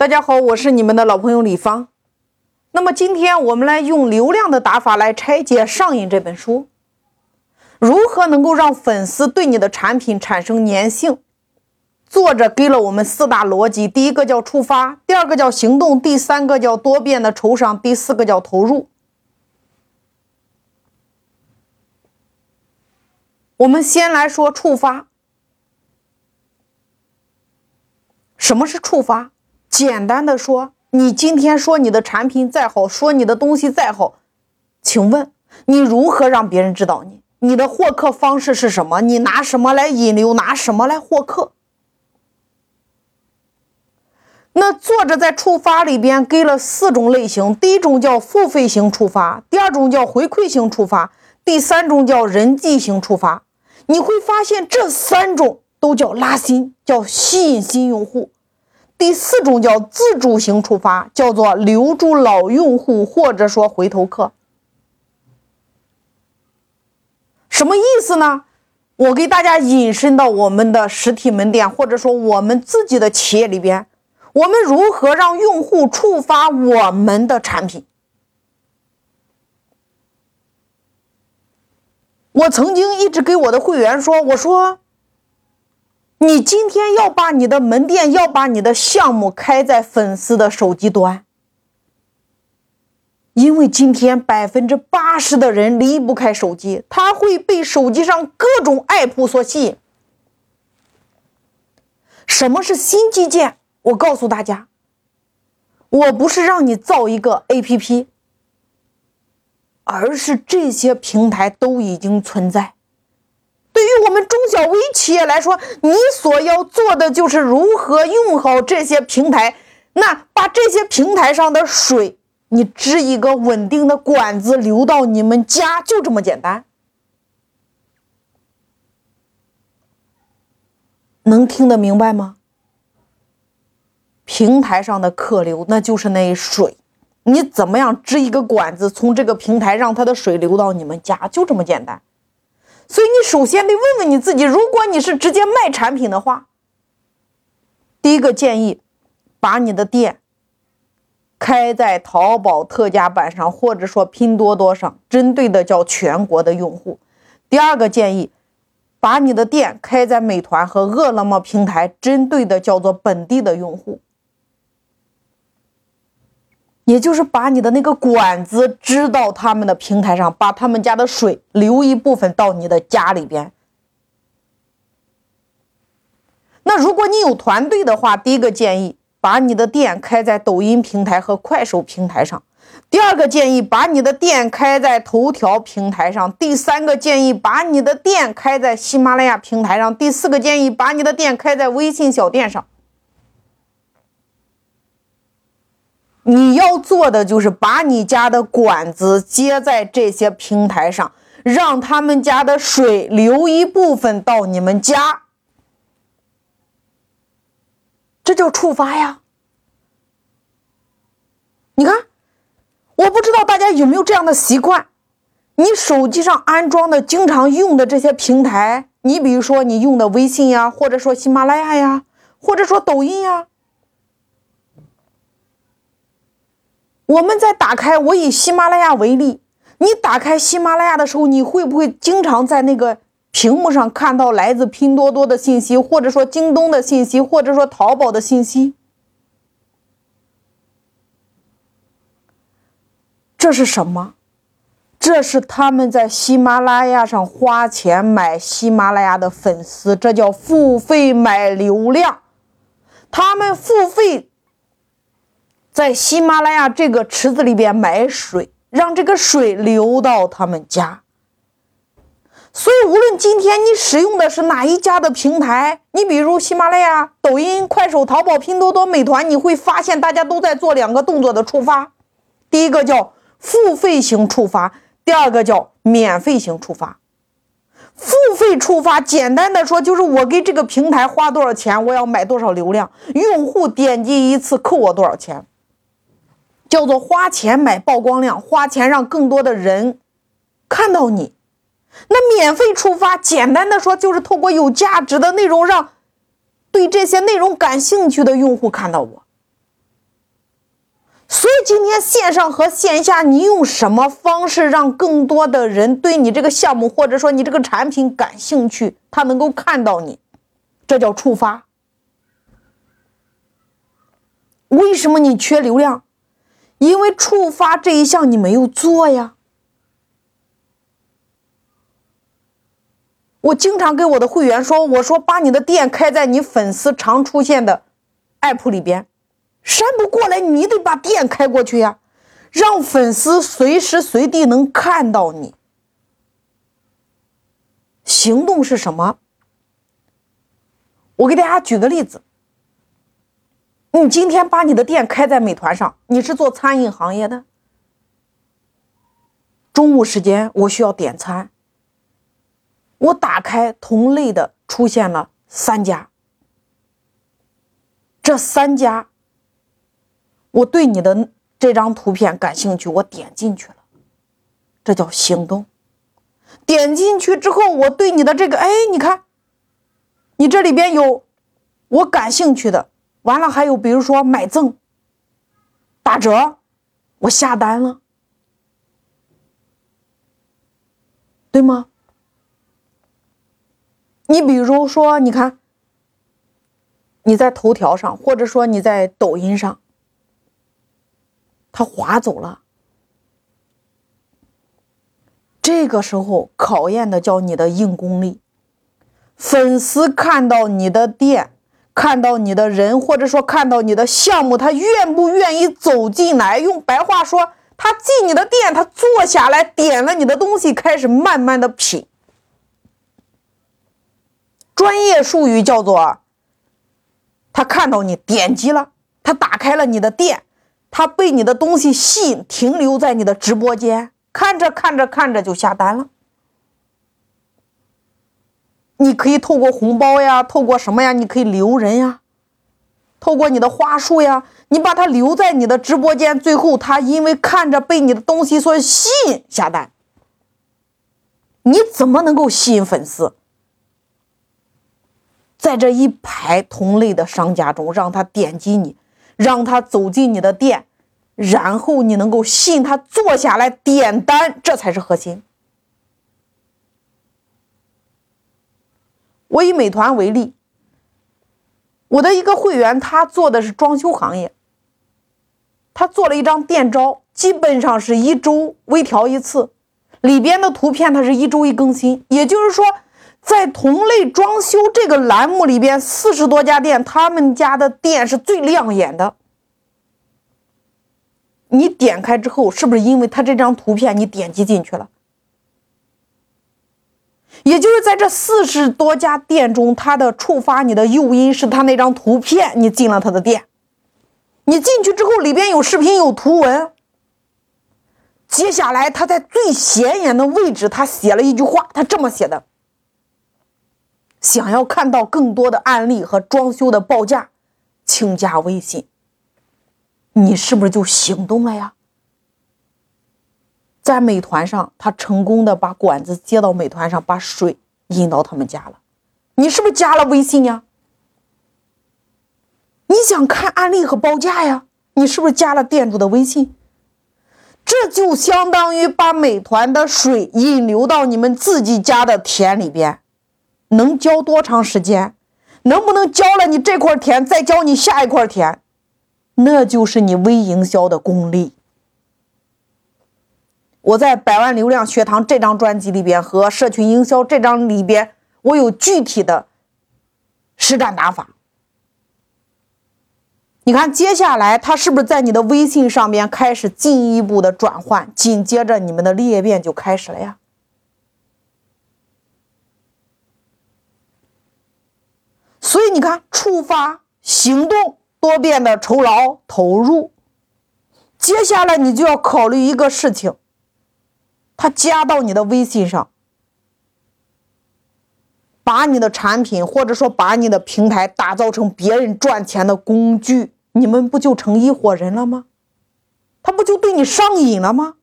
大家好，我是你们的老朋友李芳。那么今天我们来用流量的打法来拆解《上瘾》这本书，如何能够让粉丝对你的产品产生粘性？作者给了我们四大逻辑：第一个叫触发，第二个叫行动，第三个叫多变的酬赏，第四个叫投入。我们先来说触发，什么是触发？简单的说，你今天说你的产品再好，说你的东西再好，请问你如何让别人知道你？你的获客方式是什么？你拿什么来引流？拿什么来获客？那作者在触发里边给了四种类型，第一种叫付费型触发，第二种叫回馈型触发，第三种叫人际型触发。你会发现这三种都叫拉新，叫吸引新用户。第四种叫自主型触发，叫做留住老用户或者说回头客。什么意思呢？我给大家引申到我们的实体门店，或者说我们自己的企业里边，我们如何让用户触发我们的产品？我曾经一直给我的会员说，我说。你今天要把你的门店，要把你的项目开在粉丝的手机端，因为今天百分之八十的人离不开手机，他会被手机上各种 app 所吸引。什么是新基建？我告诉大家，我不是让你造一个 app，而是这些平台都已经存在。中小微企业来说，你所要做的就是如何用好这些平台，那把这些平台上的水，你织一个稳定的管子流到你们家，就这么简单。能听得明白吗？平台上的客流，那就是那水，你怎么样织一个管子，从这个平台让它的水流到你们家，就这么简单。所以你首先得问问你自己，如果你是直接卖产品的话，第一个建议，把你的店开在淘宝特价版上，或者说拼多多上，针对的叫全国的用户。第二个建议，把你的店开在美团和饿了么平台，针对的叫做本地的用户。也就是把你的那个管子支到他们的平台上，把他们家的水流一部分到你的家里边。那如果你有团队的话，第一个建议把你的店开在抖音平台和快手平台上；第二个建议把你的店开在头条平台上；第三个建议把你的店开在喜马拉雅平台上；第四个建议把你的店开在微信小店上。你要做的就是把你家的管子接在这些平台上，让他们家的水流一部分到你们家，这叫触发呀。你看，我不知道大家有没有这样的习惯，你手机上安装的、经常用的这些平台，你比如说你用的微信呀，或者说喜马拉雅呀，或者说抖音呀。我们在打开，我以喜马拉雅为例，你打开喜马拉雅的时候，你会不会经常在那个屏幕上看到来自拼多多的信息，或者说京东的信息，或者说淘宝的信息？这是什么？这是他们在喜马拉雅上花钱买喜马拉雅的粉丝，这叫付费买流量，他们付费。在喜马拉雅这个池子里边买水，让这个水流到他们家。所以，无论今天你使用的是哪一家的平台，你比如喜马拉雅、抖音、快手、淘宝、拼多多、美团，你会发现大家都在做两个动作的触发。第一个叫付费型触发，第二个叫免费型触发。付费触发，简单的说就是我给这个平台花多少钱，我要买多少流量，用户点击一次扣我多少钱。叫做花钱买曝光量，花钱让更多的人看到你。那免费触发，简单的说就是透过有价值的内容，让对这些内容感兴趣的用户看到我。所以今天线上和线下，你用什么方式让更多的人对你这个项目或者说你这个产品感兴趣？他能够看到你，这叫触发。为什么你缺流量？因为触发这一项你没有做呀。我经常给我的会员说：“我说把你的店开在你粉丝常出现的 app 里边，删不过来，你得把店开过去呀，让粉丝随时随地能看到你。行动是什么？我给大家举个例子。你今天把你的店开在美团上，你是做餐饮行业的，中午时间我需要点餐。”我打开同类的，出现了三家。这三家，我对你的这张图片感兴趣，我点进去了，这叫行动。点进去之后，我对你的这个，哎，你看，你这里边有我感兴趣的，完了还有比如说买赠、打折，我下单了，对吗？你比如说，你看，你在头条上，或者说你在抖音上，他划走了。这个时候考验的叫你的硬功力。粉丝看到你的店，看到你的人，或者说看到你的项目，他愿不愿意走进来？用白话说，他进你的店，他坐下来点了你的东西，开始慢慢的品。专业术语叫做，他看到你点击了，他打开了你的店，他被你的东西吸引，停留在你的直播间，看着看着看着就下单了。你可以透过红包呀，透过什么呀？你可以留人呀，透过你的话术呀，你把他留在你的直播间，最后他因为看着被你的东西所吸引下单。你怎么能够吸引粉丝？在这一排同类的商家中，让他点击你，让他走进你的店，然后你能够吸引他坐下来点单，这才是核心。我以美团为例，我的一个会员，他做的是装修行业，他做了一张店招，基本上是一周微调一次，里边的图片他是一周一更新，也就是说。在同类装修这个栏目里边，四十多家店，他们家的店是最亮眼的。你点开之后，是不是因为他这张图片你点击进去了？也就是在这四十多家店中，他的触发你的诱因是他那张图片，你进了他的店。你进去之后，里边有视频有图文。接下来他在最显眼的位置，他写了一句话，他这么写的。想要看到更多的案例和装修的报价，请加微信。你是不是就行动了呀？在美团上，他成功的把管子接到美团上，把水引到他们家了。你是不是加了微信呀？你想看案例和报价呀？你是不是加了店主的微信？这就相当于把美团的水引流到你们自己家的田里边。能浇多长时间？能不能浇了你这块田，再浇你下一块田？那就是你微营销的功力。我在《百万流量学堂》这张专辑里边和社群营销这张里边，我有具体的实战打法。你看，接下来他是不是在你的微信上边开始进一步的转换？紧接着你们的裂变就开始了呀。所以你看，触发行动多变的酬劳投入，接下来你就要考虑一个事情，他加到你的微信上，把你的产品或者说把你的平台打造成别人赚钱的工具，你们不就成一伙人了吗？他不就对你上瘾了吗？